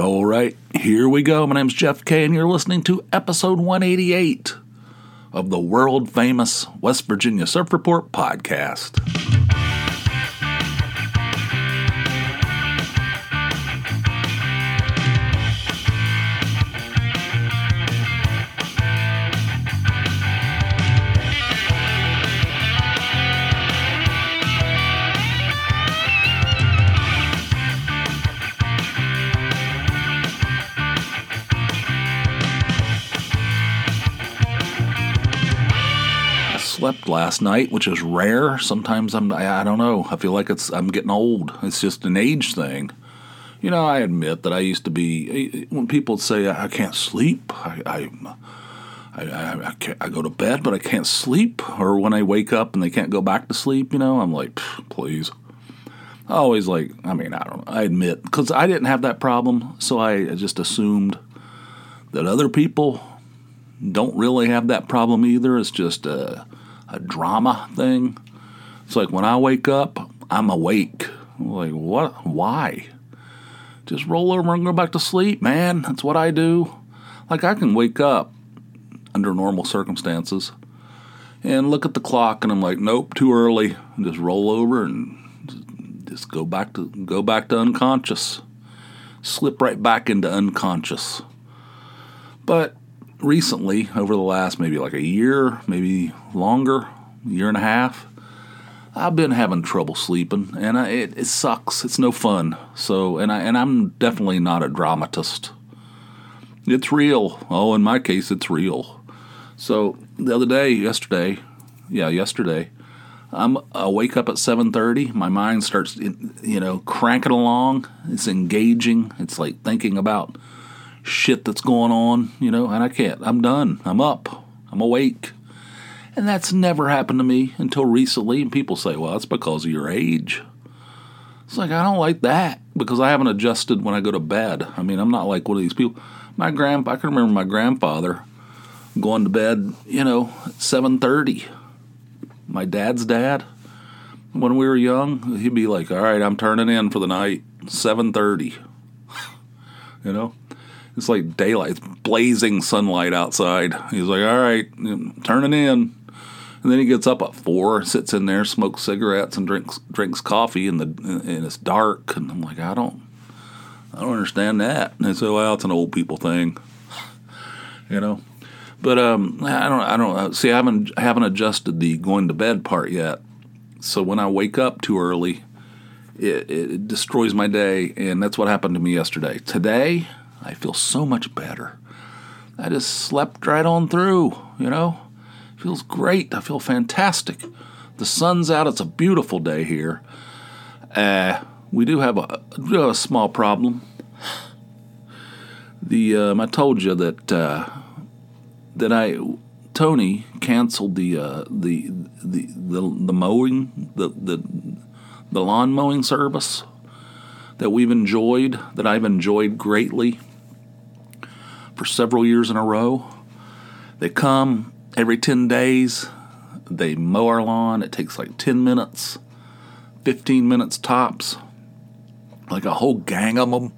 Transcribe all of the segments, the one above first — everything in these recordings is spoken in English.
All right, here we go. My name's Jeff Kay, and you're listening to episode 188 of the world famous West Virginia Surf Report podcast. Last night, which is rare. Sometimes I'm I, don't know. I feel like it's I'm getting old. It's just an age thing. You know, I admit that I used to be eh, eh, when people say I can't sleep, I I, I, I, I, I go to bed but I can't sleep, or when I wake up and they can't go back to sleep. You know, I'm like, please. I always like. I mean, I don't. I admit because I didn't have that problem, so I just assumed that other people don't really have that problem either. It's just a, a drama thing. It's like when I wake up, I'm awake. I'm like, what? Why? Just roll over and go back to sleep, man. That's what I do. Like, I can wake up under normal circumstances and look at the clock and I'm like, nope, too early. And just roll over and just go back to go back to unconscious. Slip right back into unconscious. But recently, over the last maybe like a year, maybe longer, year and a half, I've been having trouble sleeping, and I, it, it sucks. It's no fun. So, and I and I'm definitely not a dramatist. It's real. Oh, in my case, it's real. So the other day, yesterday, yeah, yesterday, I'm I wake up at 7:30. My mind starts, you know, cranking along. It's engaging. It's like thinking about shit that's going on, you know, and I can't. I'm done. I'm up. I'm awake. And that's never happened to me until recently. And people say, well, it's because of your age. It's like, I don't like that because I haven't adjusted when I go to bed. I mean, I'm not like one of these people. My grand, I can remember my grandfather going to bed, you know, at 7.30. My dad's dad, when we were young, he'd be like, all right, I'm turning in for the night, 7.30. you know? It's like daylight, it's blazing sunlight outside. He's like, all right, turning in. And then he gets up at four, sits in there, smokes cigarettes, and drinks drinks coffee, and the and it's dark. And I'm like, I don't, I don't understand that. And they say, well, it's an old people thing, you know. But um, I don't, I don't see. I haven't I haven't adjusted the going to bed part yet. So when I wake up too early, it, it destroys my day, and that's what happened to me yesterday. Today, I feel so much better. I just slept right on through, you know. Feels great. I feel fantastic. The sun's out. It's a beautiful day here. Uh, we do have a, do have a small problem. The um, I told you that uh, that I Tony canceled the uh, the, the the the mowing the the the lawn mowing service that we've enjoyed that I've enjoyed greatly for several years in a row. They come every 10 days, they mow our lawn. It takes like 10 minutes, 15 minutes tops, like a whole gang of them.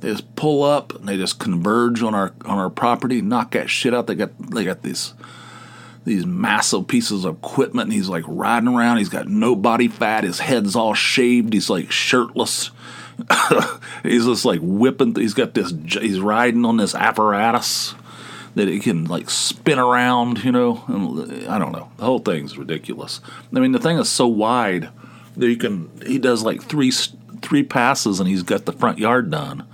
They just pull up and they just converge on our on our property, knock that shit out. They got they got these these massive pieces of equipment. And he's like riding around. He's got no body fat. His head's all shaved. He's like shirtless. He's just like whipping. He's got this. He's riding on this apparatus that he can like spin around. You know, and I don't know. The whole thing's ridiculous. I mean, the thing is so wide that you can. He does like three three passes and he's got the front yard done,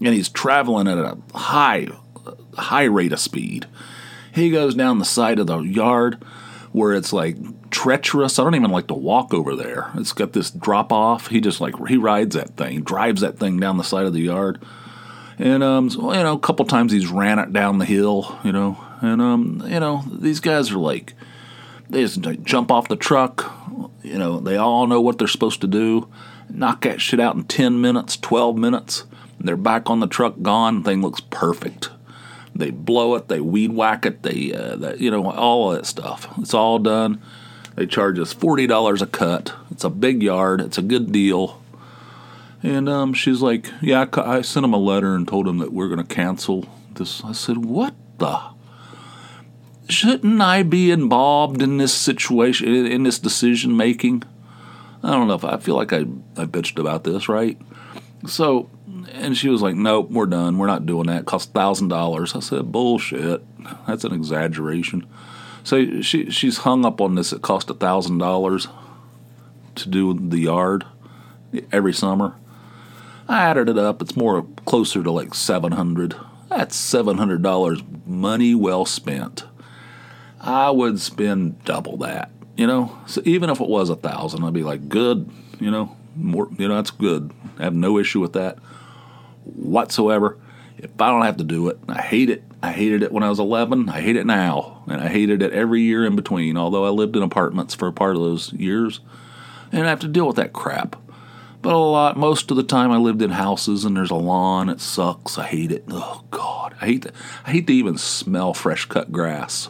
and he's traveling at a high high rate of speed. He goes down the side of the yard where it's like treacherous. I don't even like to walk over there. It's got this drop off. He just like he rides that thing, drives that thing down the side of the yard. And um, so, you know, a couple times he's ran it down the hill, you know. And um, you know, these guys are like they just like, jump off the truck, you know, they all know what they're supposed to do. Knock that shit out in 10 minutes, 12 minutes. They're back on the truck, gone. Thing looks perfect. They blow it, they weed whack it, they, uh, that, you know, all that stuff. It's all done. They charge us forty dollars a cut. It's a big yard. It's a good deal. And um, she's like, "Yeah, I, I sent him a letter and told him that we're going to cancel this." I said, "What the? Shouldn't I be involved in this situation, in, in this decision making?" I don't know if I feel like I I bitched about this, right? So, and she was like, "Nope, we're done. We're not doing that. It costs thousand dollars." I said, "Bullshit. That's an exaggeration." So she she's hung up on this. It cost a thousand dollars to do the yard every summer. I added it up. It's more closer to like seven hundred. That's seven hundred dollars money well spent. I would spend double that. You know, so even if it was a thousand, I'd be like, good. You know, more. You know, that's good. I have no issue with that whatsoever. If I don't have to do it, I hate it. I hated it when I was 11. I hate it now, and I hated it every year in between. Although I lived in apartments for a part of those years, and I have to deal with that crap. But a lot, most of the time, I lived in houses, and there's a lawn. It sucks. I hate it. Oh God, I hate. To, I hate to even smell fresh cut grass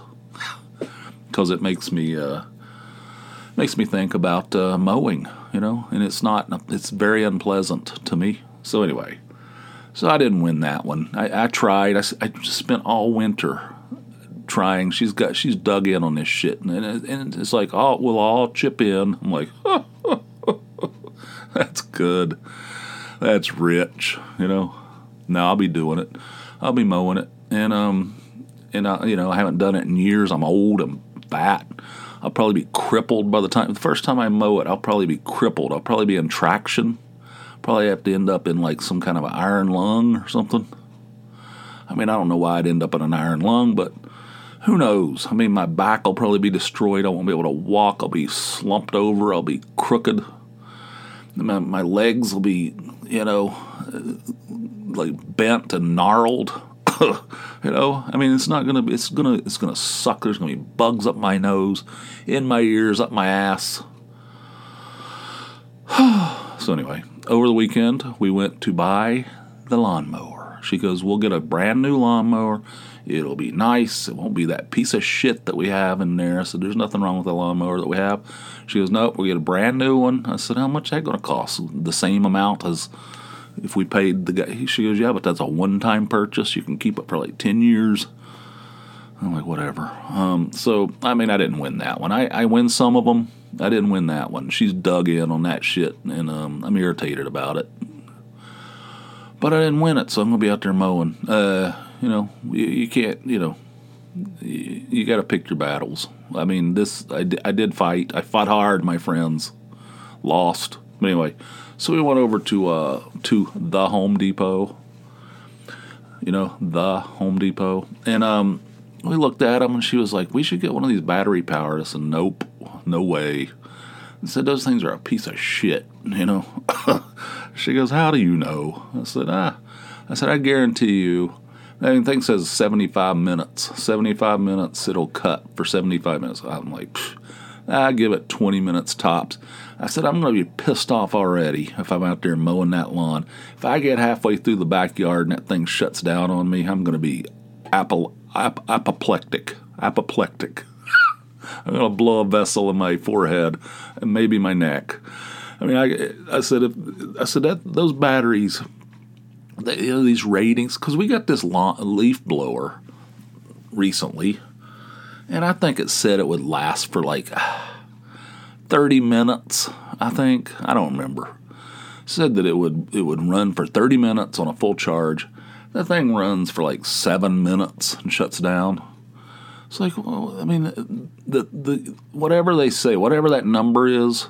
because it makes me uh, makes me think about uh, mowing. You know, and it's not. It's very unpleasant to me. So anyway, so I didn't win that one. I, I tried. I, I spent all winter trying. She's got. She's dug in on this shit, and, and it's like, oh, we'll all chip in. I'm like, that's good. That's rich. You know. Now I'll be doing it. I'll be mowing it, and um, and I, you know, I haven't done it in years. I'm old. I'm fat. I'll probably be crippled by the time the first time I mow it. I'll probably be crippled. I'll probably be in traction. Probably have to end up in like some kind of an iron lung or something. I mean, I don't know why I'd end up in an iron lung, but who knows? I mean, my back will probably be destroyed. I won't be able to walk. I'll be slumped over. I'll be crooked. My, my legs will be, you know, uh, like bent and gnarled. you know, I mean, it's not gonna be. It's gonna. It's gonna suck. There's gonna be bugs up my nose, in my ears, up my ass. so anyway, over the weekend we went to buy the lawnmower. She goes, "We'll get a brand new lawnmower. It'll be nice. It won't be that piece of shit that we have in there." Said, "There's nothing wrong with the lawnmower that we have." She goes, "Nope, we get a brand new one." I said, "How much is that going to cost? The same amount as." if we paid the guy. She goes, yeah, but that's a one-time purchase. You can keep it for like ten years. I'm like, whatever. Um, so I mean, I didn't win that one. I, I win some of them. I didn't win that one. She's dug in on that shit, and um, I'm irritated about it. But I didn't win it, so I'm gonna be out there mowing. Uh, you know, you, you can't. You know, you, you got to pick your battles. I mean, this I, I did fight. I fought hard, my friends. Lost. But anyway, so we went over to uh, to the Home Depot. You know, the Home Depot, and um, we looked at them, and she was like, "We should get one of these battery powered." I said, "Nope, no way." I said, "Those things are a piece of shit." You know. she goes, "How do you know?" I said, "Ah." I said, "I guarantee you." That thing says 75 minutes. 75 minutes, it'll cut for 75 minutes. I'm like, I give it 20 minutes tops. I said, I'm going to be pissed off already if I'm out there mowing that lawn. If I get halfway through the backyard and that thing shuts down on me, I'm going to be apple, ap- apoplectic. Apoplectic. I'm going to blow a vessel in my forehead and maybe my neck. I mean, I, I said, if, I said that those batteries, they, you know, these ratings, because we got this leaf blower recently, and I think it said it would last for like 30 minutes, I think. I don't remember. Said that it would it would run for 30 minutes on a full charge. That thing runs for like 7 minutes and shuts down. It's like, well, I mean, the the whatever they say, whatever that number is,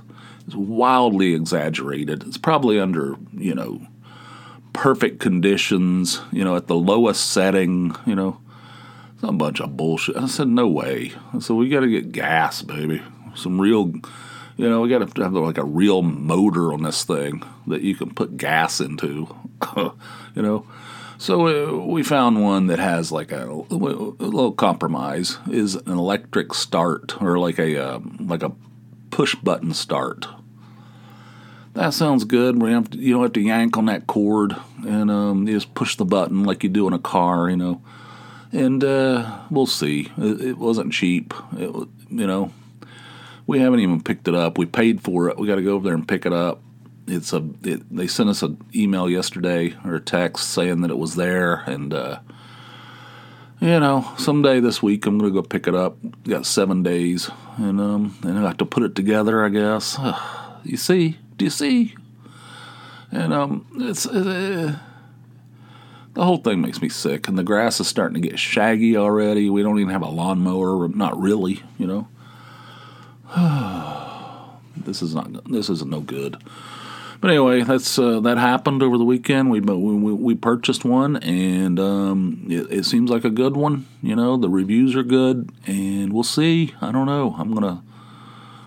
is wildly exaggerated. It's probably under, you know, perfect conditions, you know, at the lowest setting, you know. It's a bunch of bullshit. I said, no way. I said, we got to get gas, baby. Some real you know, we got to have like a real motor on this thing that you can put gas into. you know, so uh, we found one that has like a, a, little compromise is an electric start or like a uh, like a push button start. That sounds good. We have to, you don't have to yank on that cord, and um, you just push the button like you do in a car, you know. And uh, we'll see. It, it wasn't cheap. It, you know, we haven't even picked it up. We paid for it. We got to go over there and pick it up. It's a it, they sent us an email yesterday or a text saying that it was there, and uh, you know, someday this week I'm gonna go pick it up. Got seven days, and um, and I have to put it together. I guess. you see? Do you see? And um, it's. Uh, the whole thing makes me sick, and the grass is starting to get shaggy already. We don't even have a lawnmower, not really, you know. this is not. This is no good. But anyway, that's uh, that happened over the weekend. We we, we purchased one, and um, it, it, seems like a good one. You know, the reviews are good, and we'll see. I don't know. I'm gonna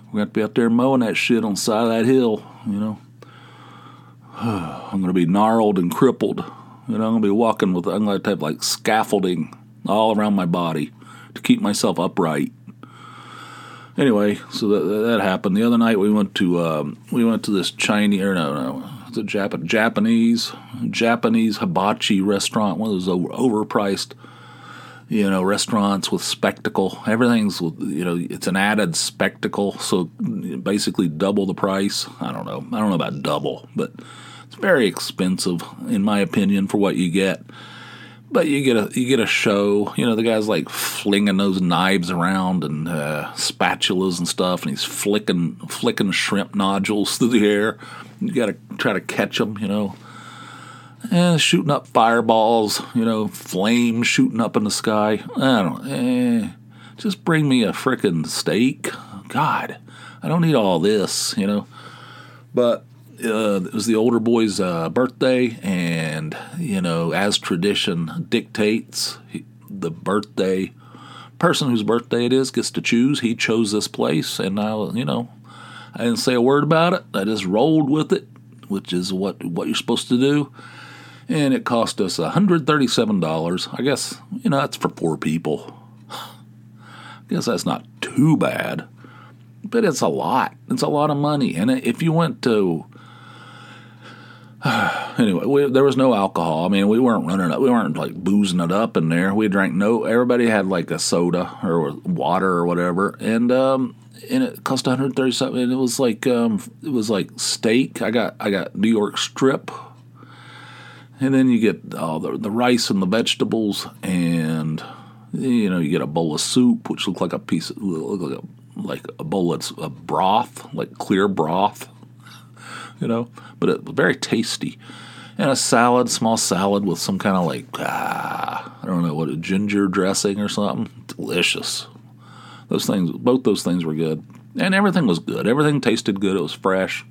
we're gonna have to be out there mowing that shit on the side of that hill. You know, I'm gonna be gnarled and crippled. You know, I'm gonna be walking with I'm gonna have like scaffolding all around my body to keep myself upright anyway, so that, that happened. The other night we went to um, we went to this Chinese or no no it's a Jap- Japanese Japanese hibachi restaurant, one of those over, overpriced you know restaurants with spectacle. Everything's you know it's an added spectacle, so basically double the price. I don't know. I don't know about double, but it's very expensive in my opinion for what you get. But you get a you get a show. You know, the guy's like flinging those knives around and uh, spatulas and stuff, and he's flicking flicking shrimp nodules through the air. You got to try to catch them. You know, and shooting up fireballs. You know, flames shooting up in the sky. I don't. Eh, just bring me a frickin' steak. God, I don't need all this. You know, but uh, it was the older boy's uh, birthday, and you know, as tradition dictates, he, the birthday person whose birthday it is gets to choose. He chose this place, and I, you know, I didn't say a word about it. I just rolled with it, which is what what you're supposed to do. And it cost us $137. I guess, you know, that's for poor people. I guess that's not too bad, but it's a lot. It's a lot of money. And if you went to anyway, we, there was no alcohol. I mean, we weren't running up. We weren't like boozing it up in there. We drank no. Everybody had like a soda or water or whatever, and um, and it cost 137. And it was like um, it was like steak. I got I got New York strip, and then you get all the the rice and the vegetables, and you know you get a bowl of soup, which looked like a piece of like a like a bowl of broth, like clear broth you know, but it very tasty. And a salad, small salad with some kind of like, ah, I don't know what, a ginger dressing or something. Delicious. Those things, both those things were good. And everything was good. Everything tasted good. It was fresh.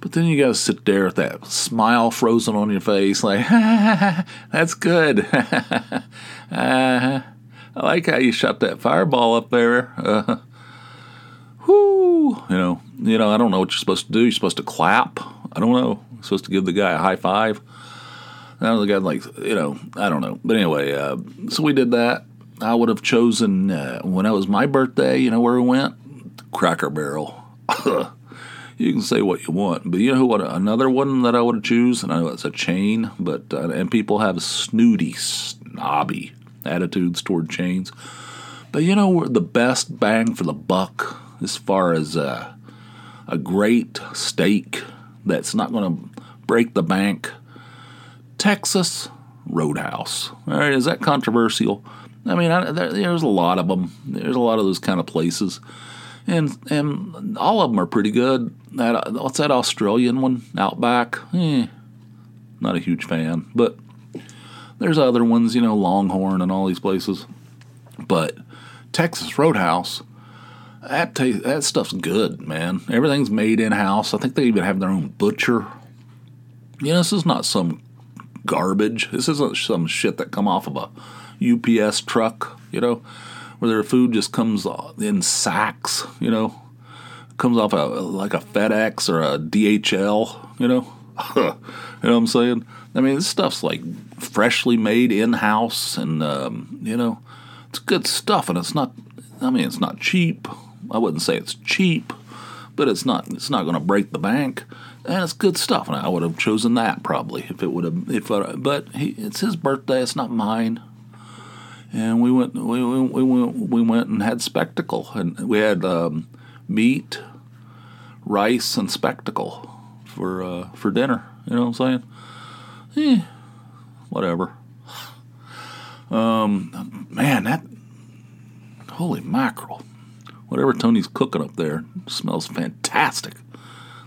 But then you got to sit there with that smile frozen on your face, like, that's good. uh, I like how you shot that fireball up there. Uh, whoo, you know, you know, I don't know what you're supposed to do. You're supposed to clap. I don't know. You're supposed to give the guy a high five. I the guy like, you know, I don't know. But anyway, uh, so we did that. I would have chosen uh, when it was my birthday. You know where we went? Cracker Barrel. you can say what you want, but you know what? Another one that I would choose, and I know it's a chain, but uh, and people have snooty, snobby attitudes toward chains. But you know the best bang for the buck as far as uh, a great steak that's not going to break the bank. Texas Roadhouse. All right, is that controversial? I mean, I, there, there's a lot of them. There's a lot of those kind of places, and and all of them are pretty good. That what's that Australian one? Outback. Eh, not a huge fan, but there's other ones. You know, Longhorn and all these places. But Texas Roadhouse that that stuff's good, man. Everything's made in house. I think they even have their own butcher. You know, this is not some garbage. This isn't some shit that come off of a UPS truck. You know, where their food just comes in sacks. You know, comes off a like a FedEx or a DHL. You know, you know what I'm saying? I mean, this stuff's like freshly made in house, and um, you know, it's good stuff, and it's not. I mean, it's not cheap. I wouldn't say it's cheap, but it's not it's not going to break the bank, and it's good stuff. And I would have chosen that probably if it would have if. I, but he, it's his birthday. It's not mine. And we went we, we, we went we went and had spectacle, and we had um, meat, rice and spectacle for uh, for dinner. You know what I'm saying? Eh, whatever. Um, man, that holy mackerel! Whatever Tony's cooking up there smells fantastic.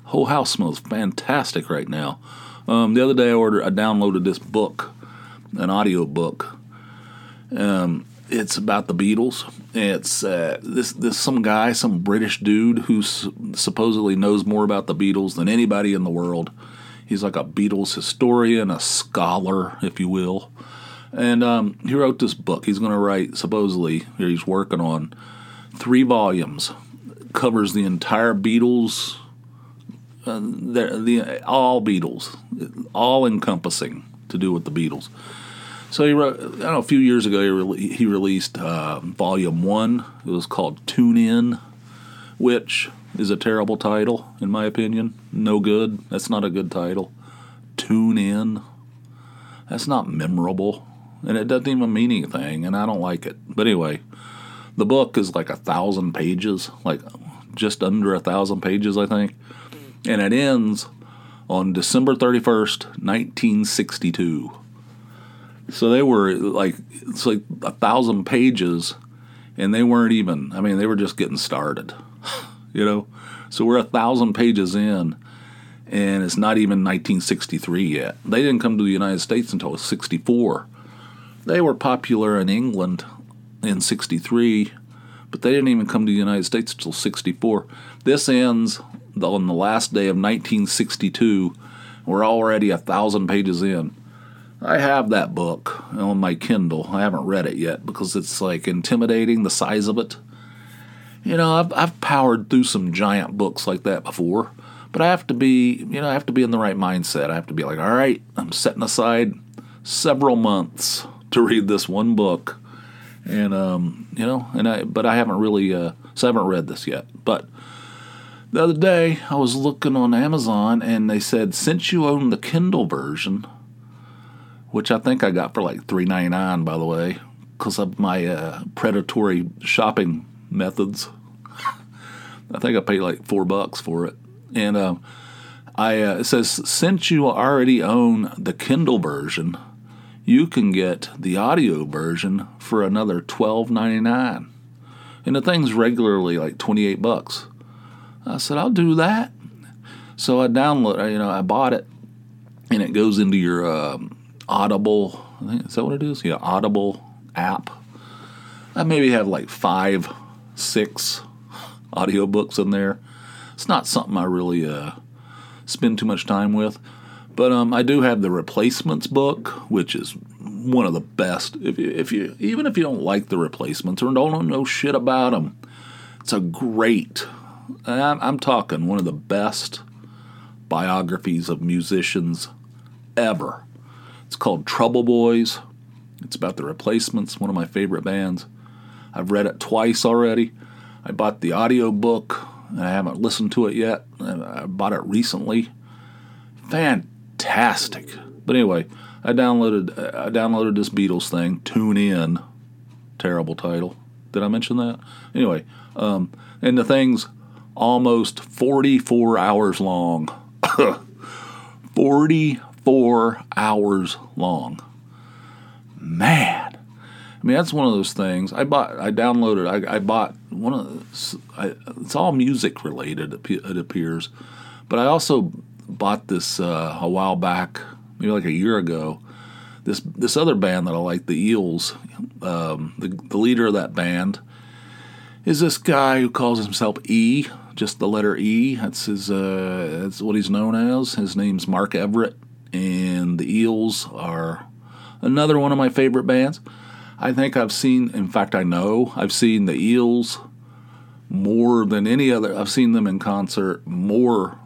Whole house smells fantastic right now. Um, the other day I ordered, I downloaded this book, an audio book. Um, it's about the Beatles. It's uh, this this some guy, some British dude who supposedly knows more about the Beatles than anybody in the world. He's like a Beatles historian, a scholar, if you will. And um, he wrote this book. He's going to write, supposedly, he's working on three volumes. Covers the entire Beatles, uh, the, the all Beatles, all encompassing to do with the Beatles. So he wrote, I don't know, a few years ago, he, re- he released uh, volume one. It was called Tune In, which is a terrible title, in my opinion. No good. That's not a good title. Tune In. That's not memorable. And it doesn't even mean anything, and I don't like it. But anyway, the book is like a thousand pages, like just under a thousand pages, I think. And it ends on December 31st, 1962. So they were like, it's like a thousand pages, and they weren't even, I mean, they were just getting started, you know? So we're a thousand pages in, and it's not even 1963 yet. They didn't come to the United States until 64. They were popular in England in 63, but they didn't even come to the United States until 64. This ends on the last day of 1962. We're already a thousand pages in. I have that book on my Kindle. I haven't read it yet because it's like intimidating, the size of it. You know, I've, I've powered through some giant books like that before, but I have to be, you know, I have to be in the right mindset. I have to be like, all right, I'm setting aside several months to read this one book, and um, you know, and I, but I haven't really, uh, so I haven't read this yet. But the other day, I was looking on Amazon, and they said since you own the Kindle version, which I think I got for like three ninety nine, by the way, because of my uh, predatory shopping methods. I think I paid like four bucks for it, and uh, I uh, it says since you already own the Kindle version, you can get the audio version for another twelve ninety nine, and the thing's regularly like twenty eight bucks. I said I'll do that, so I download. You know, I bought it, and it goes into your um, Audible. I think is that what it is? Yeah, Audible app. I maybe have like five, six audiobooks in there. It's not something I really uh, spend too much time with. But um, I do have the replacements book, which is one of the best. If you, if you even if you don't like the replacements or don't know shit about them, it's a great. I'm, I'm talking one of the best biographies of musicians ever. It's called Trouble Boys. It's about the replacements, one of my favorite bands. I've read it twice already. I bought the audio book and I haven't listened to it yet. I bought it recently. Fantastic. But anyway, I downloaded I downloaded this Beatles thing, Tune In. Terrible title. Did I mention that? Anyway, um, and the thing's almost 44 hours long. 44 hours long. Man, I mean that's one of those things. I bought, I downloaded, I, I bought one of. I, it's all music related. It appears, but I also bought this uh, a while back, maybe like a year ago. This this other band that I like, the Eels. Um, the the leader of that band is this guy who calls himself E, just the letter E. That's his. Uh, that's what he's known as. His name's Mark Everett and the Eels are another one of my favorite bands. I think I've seen, in fact, I know I've seen the Eels more than any other. I've seen them in concert more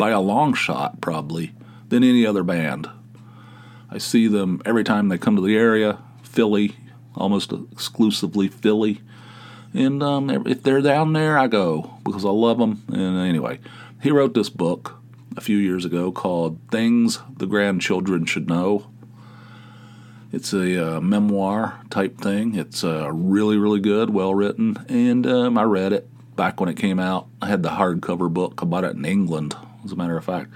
by a long shot, probably, than any other band. I see them every time they come to the area, Philly, almost exclusively Philly. And um, if they're down there, I go because I love them. And anyway, he wrote this book a few years ago called Things the Grandchildren Should Know. It's a uh, memoir type thing. It's uh, really, really good, well written, and um, I read it back when it came out. I had the hardcover book. I bought it in England, as a matter of fact.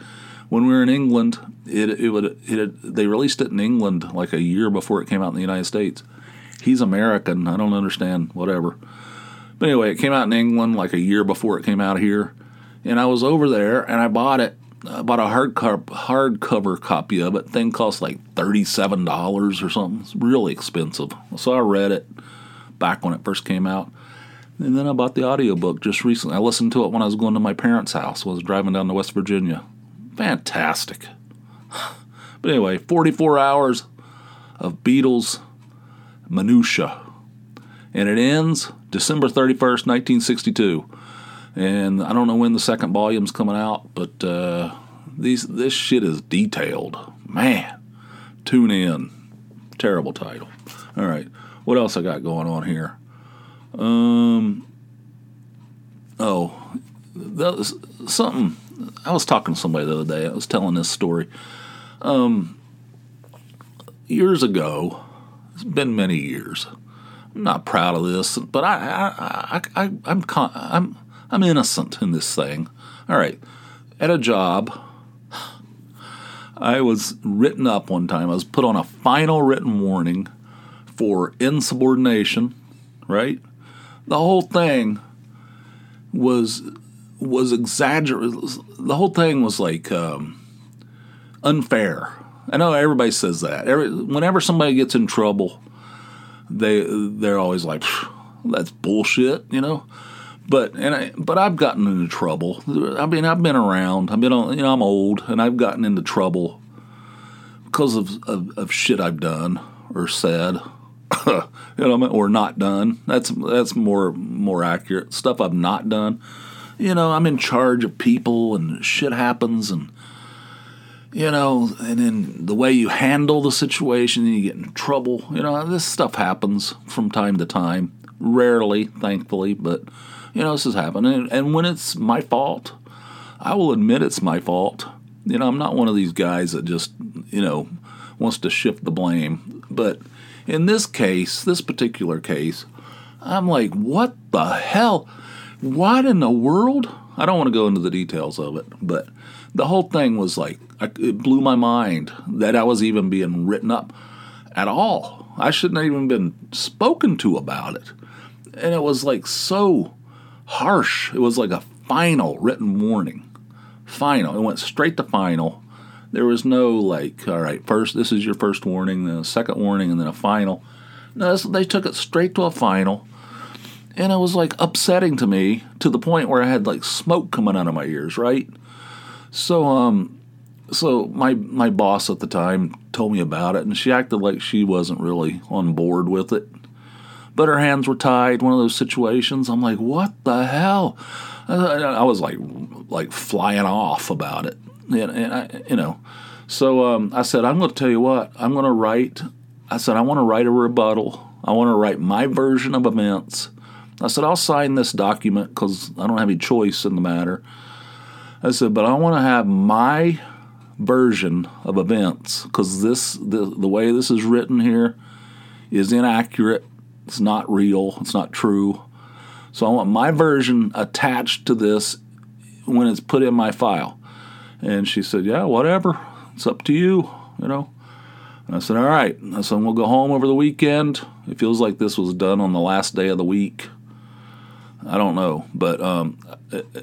When we were in England, it it would it had, they released it in England like a year before it came out in the United States. He's American. I don't understand. Whatever. But anyway, it came out in England like a year before it came out here, and I was over there and I bought it. I bought a hardcover hardcover copy of it. Thing cost like thirty seven dollars or something. It's really expensive. So I read it back when it first came out. And then I bought the audiobook just recently. I listened to it when I was going to my parents' house. I was driving down to West Virginia. Fantastic. But anyway, 44 hours of Beatles minutia. And it ends December 31st, 1962. And I don't know when the second volume's coming out, but uh, these this shit is detailed. Man, tune in. Terrible title. All right, what else I got going on here? Um. Oh, that was something. I was talking to somebody the other day. I was telling this story. Um, years ago, it's been many years. I'm not proud of this, but I, I, I, I I'm, con- I'm, I'm innocent in this thing. All right, at a job, I was written up one time. I was put on a final written warning for insubordination. Right, the whole thing was was exaggerated. The whole thing was like. Um, unfair. I know everybody says that. Every, whenever somebody gets in trouble, they they're always like, "That's bullshit," you know. But and I, but I've gotten into trouble. I mean, I've been around. I've been on. You know, I'm old, and I've gotten into trouble because of of, of shit I've done or said, you know, or not done. That's that's more more accurate. Stuff I've not done. You know, I'm in charge of people, and shit happens, and you know, and then the way you handle the situation, you get in trouble. You know, this stuff happens from time to time. Rarely, thankfully, but you know, this has happened. And, and when it's my fault, I will admit it's my fault. You know, I'm not one of these guys that just, you know, wants to shift the blame. But in this case, this particular case, I'm like, what the hell? What in the world? I don't want to go into the details of it, but the whole thing was like it blew my mind that I was even being written up at all. I shouldn't have even been spoken to about it. And it was like so harsh. It was like a final written warning. Final. It went straight to final. There was no like, all right, first this is your first warning, then a second warning, and then a final. No, they took it straight to a final. And it was like upsetting to me to the point where I had like smoke coming out of my ears, right? So um so my my boss at the time told me about it and she acted like she wasn't really on board with it. But her hands were tied, one of those situations. I'm like, "What the hell?" I was like like flying off about it. And, and I, you know, so um, I said, I'm going to tell you what. I'm going to write. I said, I want to write a rebuttal. I want to write my version of events. I said, I'll sign this document because I don't have any choice in the matter. I said, but I want to have my version of events because this the, the way this is written here is inaccurate. It's not real. It's not true. So I want my version attached to this when it's put in my file. And she said, "Yeah, whatever. It's up to you." You know. And I said, "All right." I said, "We'll go home over the weekend." It feels like this was done on the last day of the week. I don't know, but um,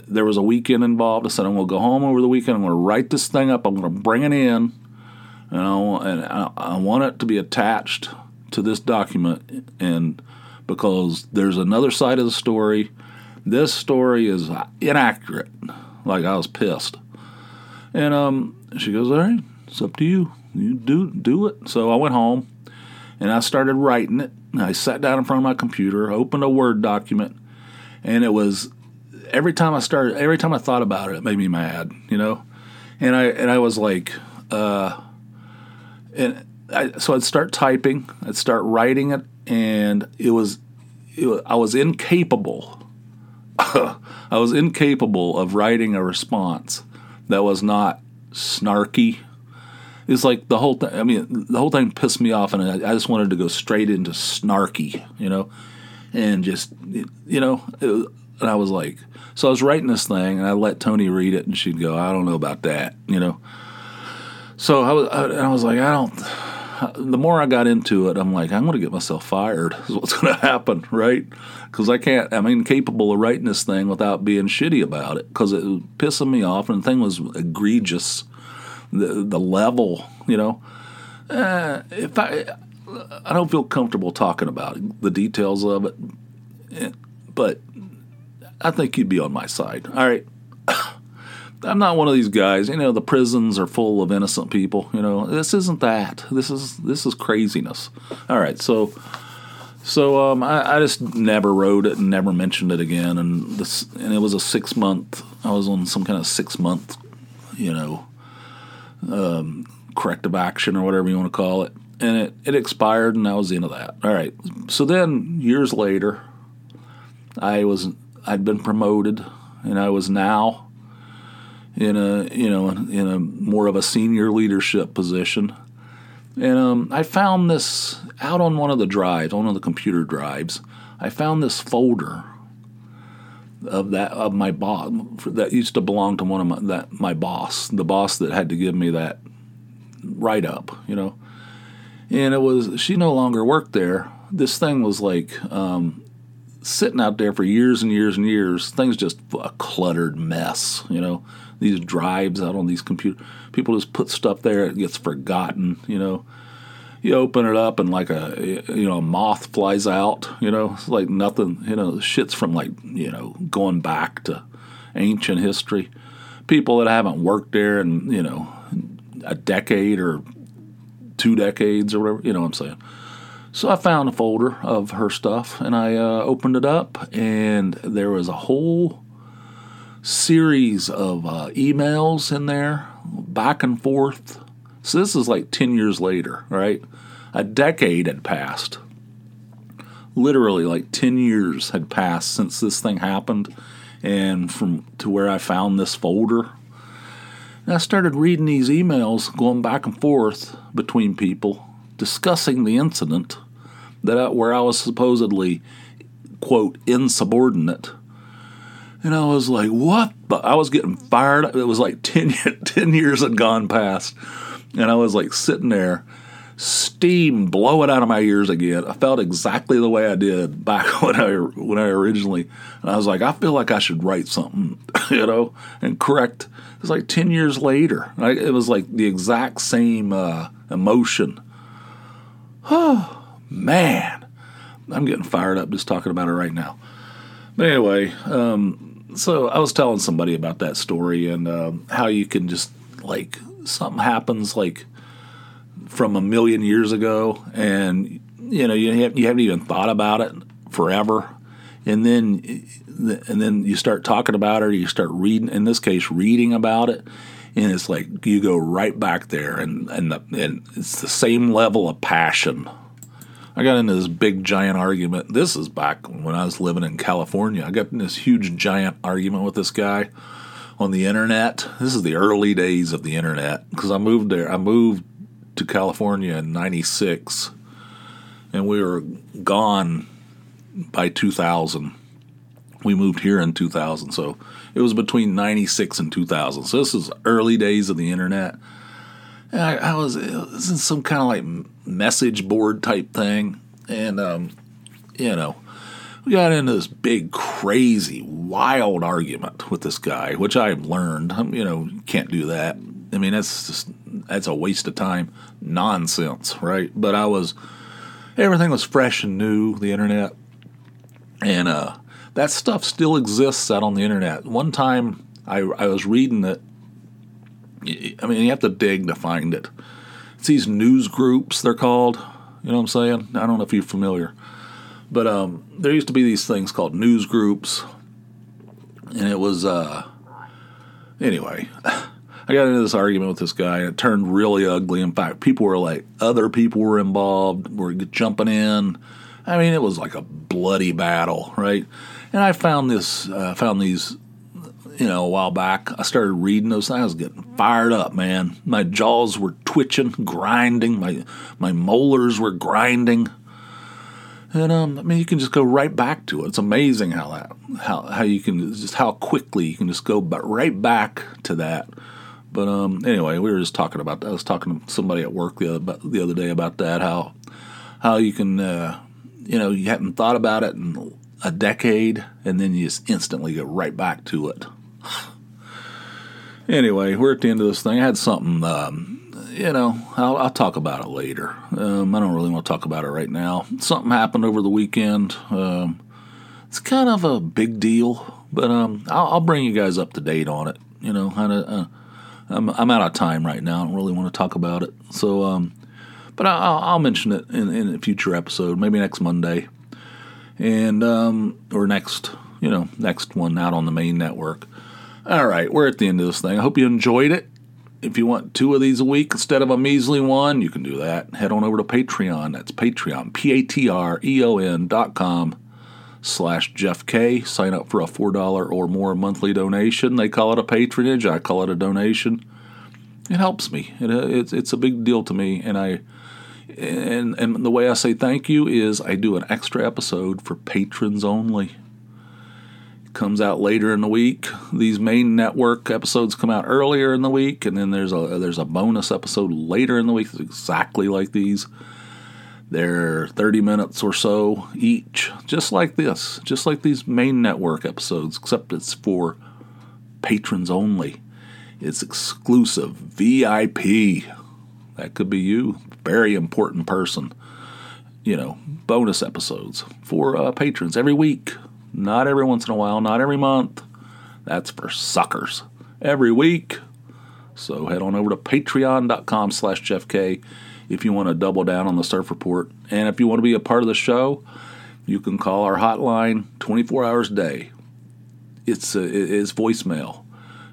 there was a weekend involved. I said I'm going to go home over the weekend. I'm going to write this thing up. I'm going to bring it in, and I, and I, I want it to be attached to this document, and because there's another side of the story. This story is inaccurate. Like I was pissed, and um, she goes, "All right, it's up to you. You do do it." So I went home, and I started writing it. I sat down in front of my computer, opened a Word document and it was every time I started, every time I thought about it, it made me mad, you know, and I and I was like, uh, and I, so I'd start typing, I'd start writing it, and it was, it was I was incapable. I was incapable of writing a response that was not snarky. It's like the whole thing. I mean, the whole thing pissed me off, and I, I just wanted to go straight into snarky, you know and just you know And I was like, so I was writing this thing, and I let Tony read it, and she'd go, I don't know about that, you know. So I was, I, I was like, I don't. The more I got into it, I'm like, I'm going to get myself fired. Is what's going to happen, right? Because I can't. I'm incapable of writing this thing without being shitty about it. Because it was pissing me off, and the thing was egregious. The the level, you know. Uh, if I, I don't feel comfortable talking about it, the details of it, eh, but I think you'd be on my side. All right. I'm not one of these guys. You know, the prisons are full of innocent people. You know, this isn't that. This is this is craziness. All right, so so um, I, I, just never wrote it and never mentioned it again. And this and it was a six month. I was on some kind of six month, you know, um, corrective action or whatever you want to call it. And it, it expired, and I was into that. All right. So then years later, I was I'd been promoted, and I was now in a you know in a more of a senior leadership position. And um, I found this out on one of the drives, one of the computer drives. I found this folder of that of my boss that used to belong to one of my that my boss, the boss that had to give me that write up, you know. And it was she no longer worked there. This thing was like um, sitting out there for years and years and years. Things just a cluttered mess, you know. These drives out on these computers, people just put stuff there. It gets forgotten, you know. You open it up and like a you know a moth flies out, you know. It's like nothing, you know. Shit's from like you know going back to ancient history. People that haven't worked there in you know a decade or two decades or whatever, you know what I'm saying so I found a folder of her stuff and I uh, opened it up, and there was a whole series of uh, emails in there, back and forth. So this is like 10 years later, right? A decade had passed. Literally, like 10 years had passed since this thing happened, and from to where I found this folder. And I started reading these emails going back and forth between people discussing the incident that I, where I was supposedly quote insubordinate. And I was like, what? But I was getting fired. It was like 10, 10 years had gone past. And I was like sitting there, steam blowing out of my ears again. I felt exactly the way I did back when I when I originally. And I was like, I feel like I should write something, you know, and correct. It was like 10 years later. I, it was like the exact same uh, emotion Oh, man. I'm getting fired up just talking about it right now. But anyway, um, so I was telling somebody about that story and uh, how you can just, like, something happens, like, from a million years ago, and, you know, you, have, you haven't even thought about it forever. And then, and then you start talking about it, you start reading. In this case, reading about it, and it's like you go right back there, and and the, and it's the same level of passion. I got into this big giant argument. This is back when I was living in California. I got in this huge giant argument with this guy on the internet. This is the early days of the internet because I moved there. I moved to California in '96, and we were gone by 2000. We moved here in 2000, so it was between 96 and 2000. So this is early days of the internet. I, I was, was in some kind of like message board type thing. And, um, you know, we got into this big, crazy, wild argument with this guy, which I've learned, you know, can't do that. I mean, that's just, that's a waste of time. Nonsense, right? But I was, everything was fresh and new, the internet. And, uh, that stuff still exists out on the internet. One time I, I was reading it. I mean, you have to dig to find it. It's these news groups, they're called. You know what I'm saying? I don't know if you're familiar. But um, there used to be these things called news groups. And it was, uh, anyway, I got into this argument with this guy, and it turned really ugly. In fact, people were like, other people were involved, were jumping in. I mean, it was like a bloody battle, right? And I found this, uh, found these, you know, a while back. I started reading those. Things. I was getting fired up, man. My jaws were twitching, grinding. My my molars were grinding. And um, I mean, you can just go right back to it. It's amazing how that how how you can just how quickly you can just go right back to that. But um, anyway, we were just talking about that. I was talking to somebody at work the other, the other day about that. How how you can uh, you know you hadn't thought about it in a decade, and then you just instantly go right back to it. anyway, we're at the end of this thing. I had something. Um, you know, I'll, I'll, talk about it later. Um, I don't really want to talk about it right now. Something happened over the weekend. Um, it's kind of a big deal, but um, I'll, I'll, bring you guys up to date on it. You know, kind of. Uh, out of time right now. I don't really want to talk about it. So, um, but I'll, I'll mention it in, in, a future episode, maybe next Monday, and um, or next, you know, next one out on the main network. All right, we're at the end of this thing. I hope you enjoyed it. If you want two of these a week instead of a measly one, you can do that. Head on over to Patreon. That's Patreon, P A T R E O N dot com slash Jeff Kay. Sign up for a $4 or more monthly donation. They call it a patronage. I call it a donation. It helps me. It, uh, it's, it's a big deal to me. And I and, and the way I say thank you is I do an extra episode for patrons only. Comes out later in the week. These main network episodes come out earlier in the week, and then there's a there's a bonus episode later in the week, exactly like these. They're 30 minutes or so each, just like this, just like these main network episodes, except it's for patrons only. It's exclusive, VIP. That could be you, very important person. You know, bonus episodes for uh, patrons every week, not every once in a while, not every month. That's for suckers. Every week. So head on over to patreon.com slash Jeff Kay if you want to double down on the surf report. And if you want to be a part of the show, you can call our hotline 24 hours a day. It's a, it is voicemail.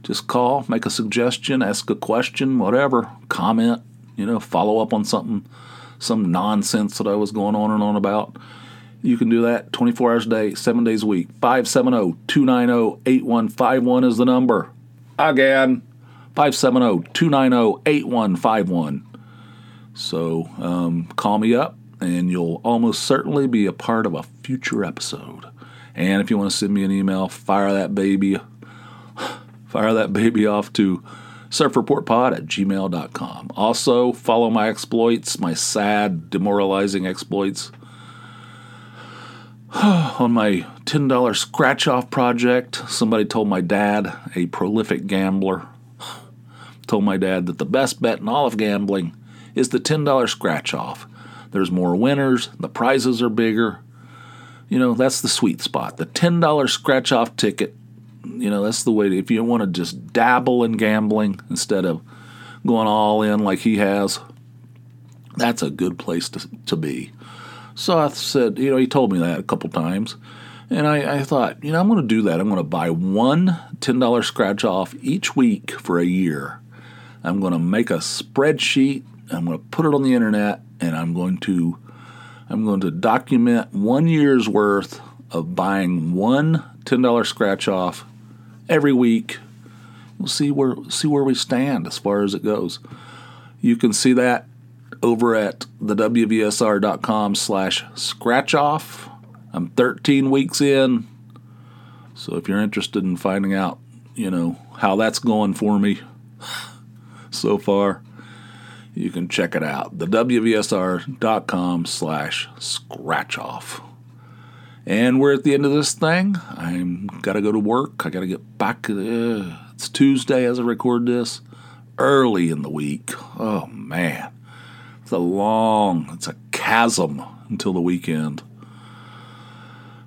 Just call, make a suggestion, ask a question, whatever, comment, you know, follow up on something, some nonsense that I was going on and on about. You can do that 24 hours a day, seven days a week. 570 290 8151 is the number. Again, 570 290 8151. So um, call me up, and you'll almost certainly be a part of a future episode. And if you want to send me an email, fire that baby, fire that baby off to surfreportpod at gmail.com. Also, follow my exploits, my sad, demoralizing exploits on my $10 scratch off project. Somebody told my dad, a prolific gambler, told my dad that the best bet in all of gambling is the $10 scratch off. There's more winners, the prizes are bigger. You know, that's the sweet spot. The $10 scratch off ticket, you know, that's the way to, if you want to just dabble in gambling instead of going all in like he has, that's a good place to, to be. So I said, you know, he told me that a couple times. And I, I thought, you know, I'm going to do that. I'm going to buy one $10 scratch off each week for a year. I'm going to make a spreadsheet I'm going to put it on the internet and I'm going to I'm going to document one year's worth of buying one $10 scratch off every week. We'll see where see where we stand as far as it goes. You can see that over at the wvsr.com slash scratch off. I'm 13 weeks in. So if you're interested in finding out, you know, how that's going for me so far, you can check it out. The WVSR.com slash scratch off. And we're at the end of this thing. I'm got to go to work. I got to get back. Uh, it's Tuesday as I record this. Early in the week. Oh, man. It's a long, it's a chasm until the weekend.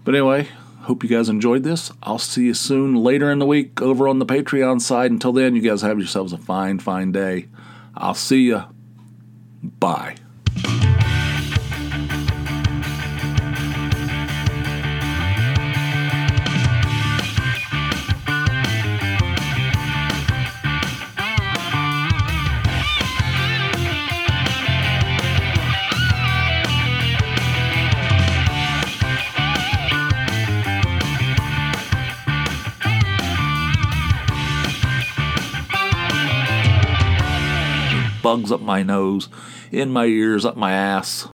But anyway, hope you guys enjoyed this. I'll see you soon later in the week over on the Patreon side. Until then, you guys have yourselves a fine, fine day. I'll see you. Bye. Bugs up my nose, in my ears, up my ass.